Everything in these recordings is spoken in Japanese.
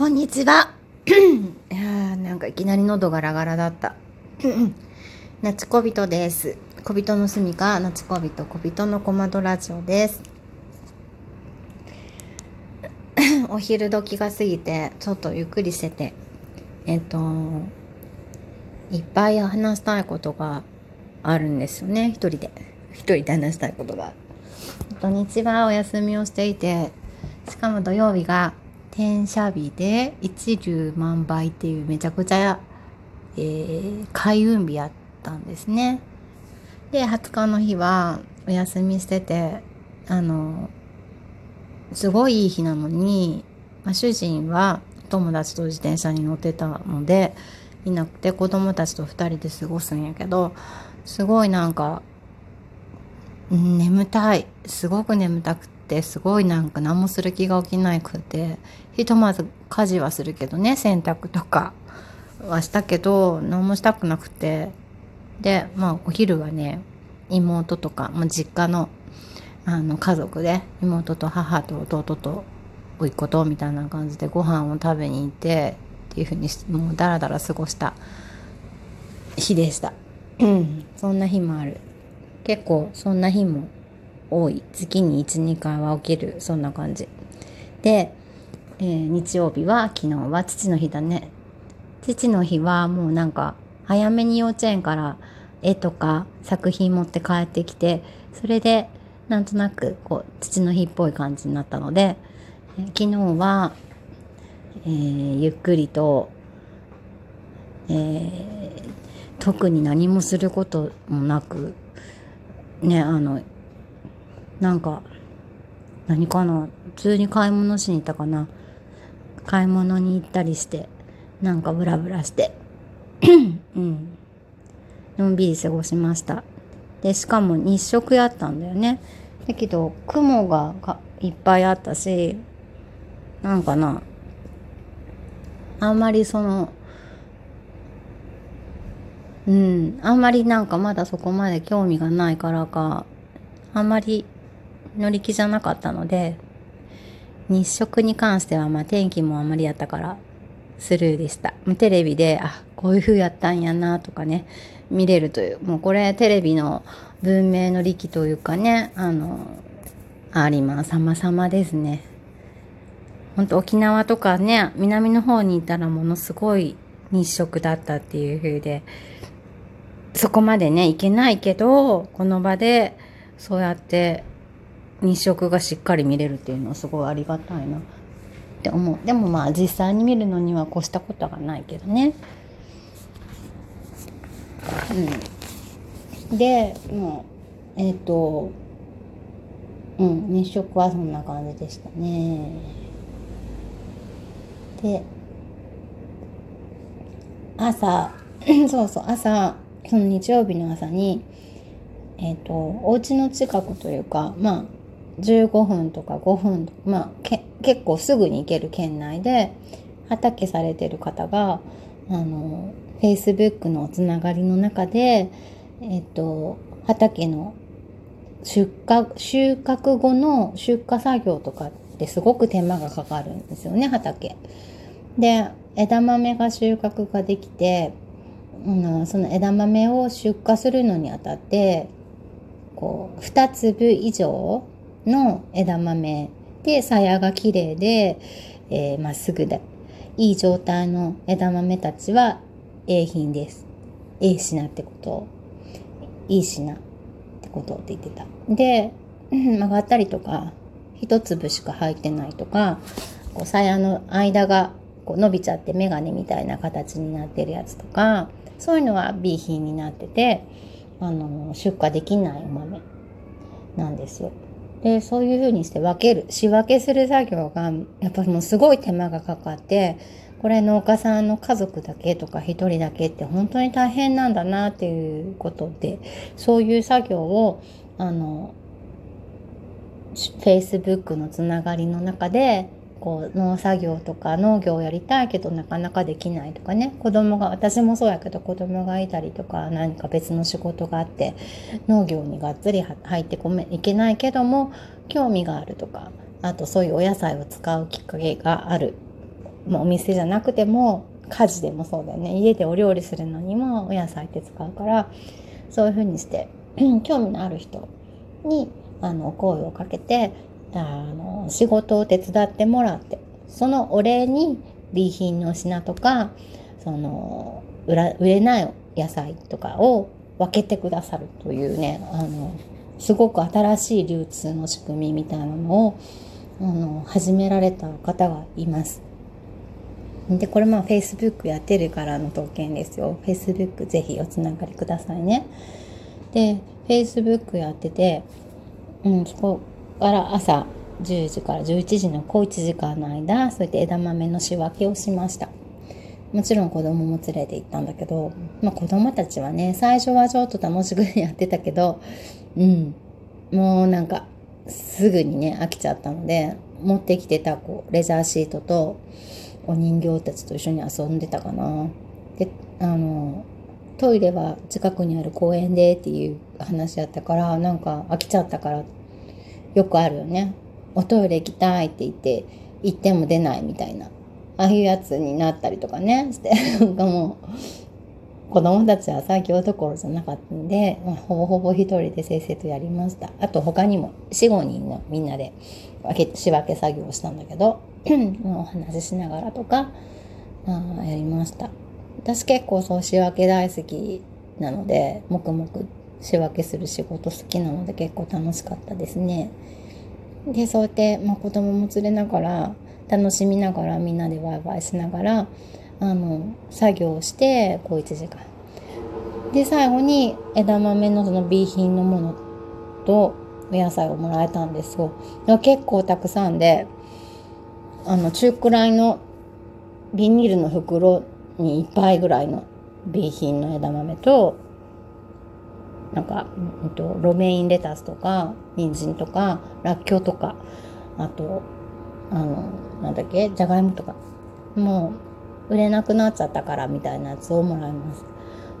こんにちは。いやなんかいきなり喉ガラガラだった。夏小人です。小人の住みか、夏小人、小人の小窓ラジオです。お昼時が過ぎて、ちょっとゆっくりしてて、えっと、いっぱい話したいことがあるんですよね、一人で。一人で話したいことが。土日はお休みをしていて、しかも土曜日が転写日で一粒万倍っていうめちゃくちゃ、えー、開運日やったんですね。で、20日の日はお休みしてて、あの、すごいいい日なのに、まあ、主人は友達と自転車に乗ってたので、いなくて子供たちと2人で過ごすんやけど、すごいなんか、眠たい。すごく眠たくて。すごいなんか何もする気が起きなくてひとまず家事はするけどね洗濯とかはしたけど何もしたくなくてでまあお昼はね妹とか、まあ、実家のあの家族で妹と母と弟と甥っ子とみたいな感じでご飯を食べに行ってっていうふうにもうダラダラ過ごした日でした そんな日もある結構そんな日も多い。月に12回は起きる。そんな感じ。で、えー、日曜日は昨日は父の日だね。父の日はもうなんか早めに幼稚園から絵とか作品持って帰ってきてそれでなんとなくこう父の日っぽい感じになったので、え、昨日は、えー、ゆっくりと、えー、特に何もすることもなくねあのなんか、何かな普通に買い物しに行ったかな買い物に行ったりして、なんかブラブラして、うん。のんびり過ごしました。で、しかも日食やったんだよね。だけど、雲がいっぱいあったし、なんかな、あんまりその、うん、あんまりなんかまだそこまで興味がないからか、あんまり乗り気じゃなかったので、日食に関してはまあ天気もあんまりやったからスルーでした。テレビで、あ、こういう風やったんやなとかね、見れるという、もうこれテレビの文明の利器というかね、あの、あります。様々ですね。ほんと沖縄とかね、南の方にいたらものすごい日食だったっていう風で、そこまでね、行けないけど、この場でそうやって日食がしっかり見れるっていうのはすごいありがたいな。って思う。でもまあ実際に見るのには越したことがないけどね。うん。でもうえっ、ー、とうん日食はそんな感じでしたね。で朝そうそう朝その日曜日の朝にえっ、ー、とお家の近くというかまあ15分とか5分とか、まあ、け結構すぐに行ける県内で畑されてる方があの Facebook のつながりの中で、えっと、畑の出荷収穫後の出荷作業とかってすごく手間がかかるんですよね畑。で枝豆が収穫ができて、うん、その枝豆を出荷するのにあたってこう2粒以上の枝豆で鞘が綺麗で、えー、まっすぐでいい状態の枝豆たちは A 品です。A 品ってこと。いい品ってことって言ってた。で、曲がったりとか、一粒しか入ってないとか、こう鞘の間がこう伸びちゃってメガネみたいな形になってるやつとか、そういうのは B 品になってて、あの、出荷できないお豆なんですよ。で、そういうふうにして分ける、仕分けする作業が、やっぱりもうすごい手間がかかって、これ農家さんの家族だけとか一人だけって本当に大変なんだなっていうことで、そういう作業を、あの、Facebook のつながりの中でこう農作業とか農業をやりたいけどなかなかできないとかね。子供が私もそうやけど子供がいたりとか何か別の仕事があって農業にがっつり入ってこめいけないけども興味があるとかあとそういうお野菜を使うきっかけがある。まあ、お店じゃなくても家事でもそうだよね。家でお料理するのにもお野菜って使うからそういうふうにして 興味のある人にあの声をかけてあの仕事を手伝ってもらってそのお礼に B 品の品とかその売れない野菜とかを分けてくださるというねあのすごく新しい流通の仕組みみたいなのをあの始められた方がいます。で、これまあ Facebook やってるからの特権ですよ。Facebook ぜひおつながりくださいね。で、Facebook やってて、うん、そこから朝10時から11時の小1時間の間、そうやって枝豆の仕分けをしました。もちろん子供も連れて行ったんだけど、まあ子供たちはね、最初はちょっと楽しくやってたけど、うん、もうなんか、すぐにね、飽きちゃったので、持ってきてたこうレジャーシートとお人形たちと一緒に遊んでたかな。で、あの、トイレは近くにある公園でっていう話やったから、なんか飽きちゃったから、よくあるよね。おトイレ行きたいって言って、行っても出ないみたいな。ああいうやつになったりとかね、して、なんかもう、子供たちは作業どころじゃなかったんで、まあ、ほぼほぼ一人で先生とやりました。あと他にも4、5人のみんなで仕分け作業をしたんだけど、お話ししながらとか、あやりました。私結構そう仕分け大好きなので、黙々って仕分けする仕事好きなので結構楽しかったですね。で、そうやって、まあ、子供も連れながら、楽しみながらみんなでワイワイしながら、あの、作業をして、こう1時間。で、最後に枝豆のその B 品のものとお野菜をもらえたんですよ。結構たくさんで、あの、中くらいのビニールの袋に1杯ぐらいの B 品の枝豆と、なんか、えっと、ロメインレタスとか、人参とか、らっきょうとか、あと、あの、なんだっけ、じゃがいもとか。もう、売れなくなっちゃったからみたいなやつをもらいます。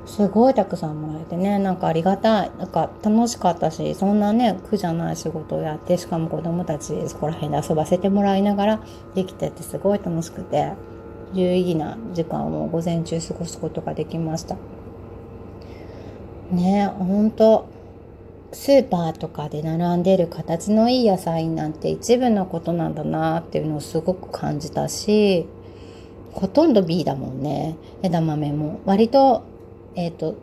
すごいたくさんもらえてね、なんかありがたい。なんか楽しかったし、そんなね、苦じゃない仕事をやって、しかも子供たちそこら辺で遊ばせてもらいながらできててすごい楽しくて、有意義な時間を午前中過ごすことができました。ねほんと、スーパーとかで並んでる形のいい野菜なんて一部のことなんだなっていうのをすごく感じたし、ほとんど B だもんね。枝豆も。割とえっ、ー、と、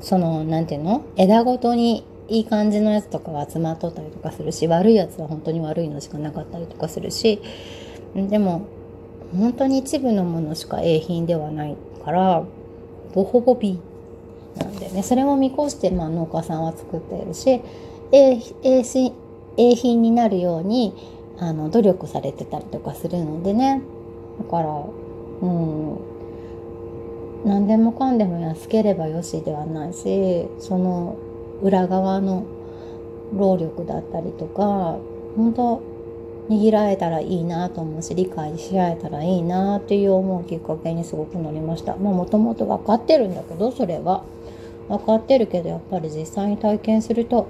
その、なんていうの？枝ごとにいい感じのやつとかは集まっとったりとかするし、悪いやつは本当に悪いのしかなかったりとかするし、でも、本当に一部のものしか A 品ではないから、ボほぼ B でね。それも見越して、まあ、農家さんは作っているし、栄品になるように、あの、努力されてたりとかするのでね。だから、うん、何でもかんでも安ければよしではないしその裏側の労力だったりとか本当握られたらいいなと思うし理解し合えたらいいなっていう思うきっかけにすごくなりましたまあもともと分かってるんだけどそれは分かってるけどやっぱり実際に体験すると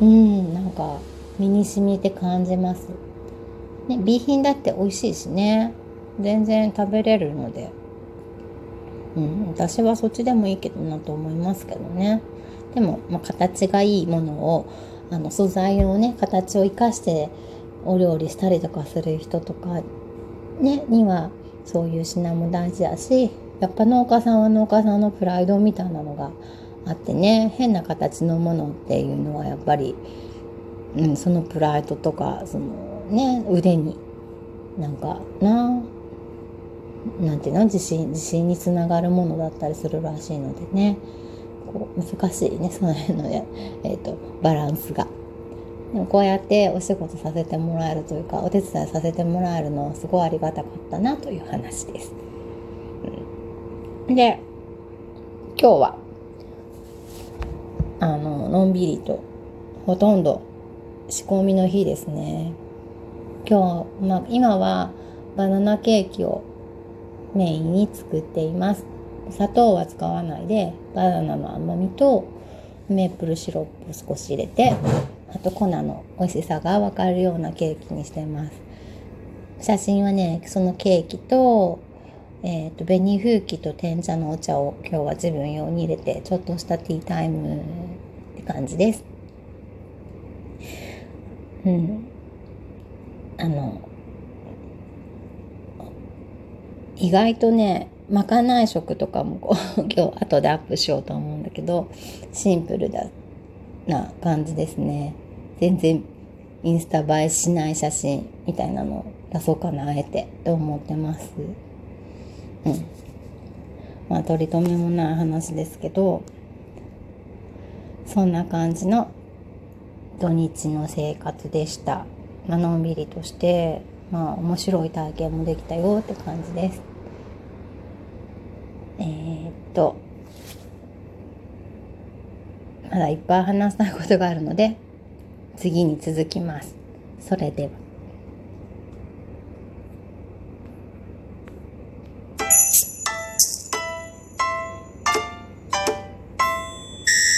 うんなんか身に染みて感じます。ね B 品だって美味しいしね。全然食べれるので。うん、私はそっちでもいいけどなと思いますけどね。でも、まあ、形がいいものを、あの、素材のね、形を生かしてお料理したりとかする人とか、ね、には、そういう品も大事だし、やっぱ農家さんは農家さんのプライドみたいなのがあってね、変な形のものっていうのはやっぱり、うん、そのプライドとか、そのね、腕に、なんかな、なんていうの自信自信につながるものだったりするらしいのでねこう難しいねその辺のね、えーと、バランスが。でもこうやってお仕事させてもらえるというかお手伝いさせてもらえるのはすごいありがたかったなという話です。で今日はあののんびりとほとんど仕込みの日ですね。今日、まあ、今はバナナケーキをメインに作っています。砂糖は使わないでバナナの甘みとメープルシロップを少し入れてあと粉の美味しさがわかるようなケーキにしてます。写真はねそのケーキと,、えーと、紅風紀と天茶のお茶を今日は自分用に入れてちょっとしたティータイムって感じです。うん。あの意外とねまかない食とかもこう 今日後でアップしようと思うんだけどシンプルだな感じですね全然インスタ映えしない写真みたいなのを出そうかなあえてと思ってますうんまあ取り留めもない話ですけどそんな感じの土日の生活でしたまあのんびりとしてまあ面白い体験もできたよって感じですえー、っとまだいっぱい話したいことがあるので次に続きます。それでは。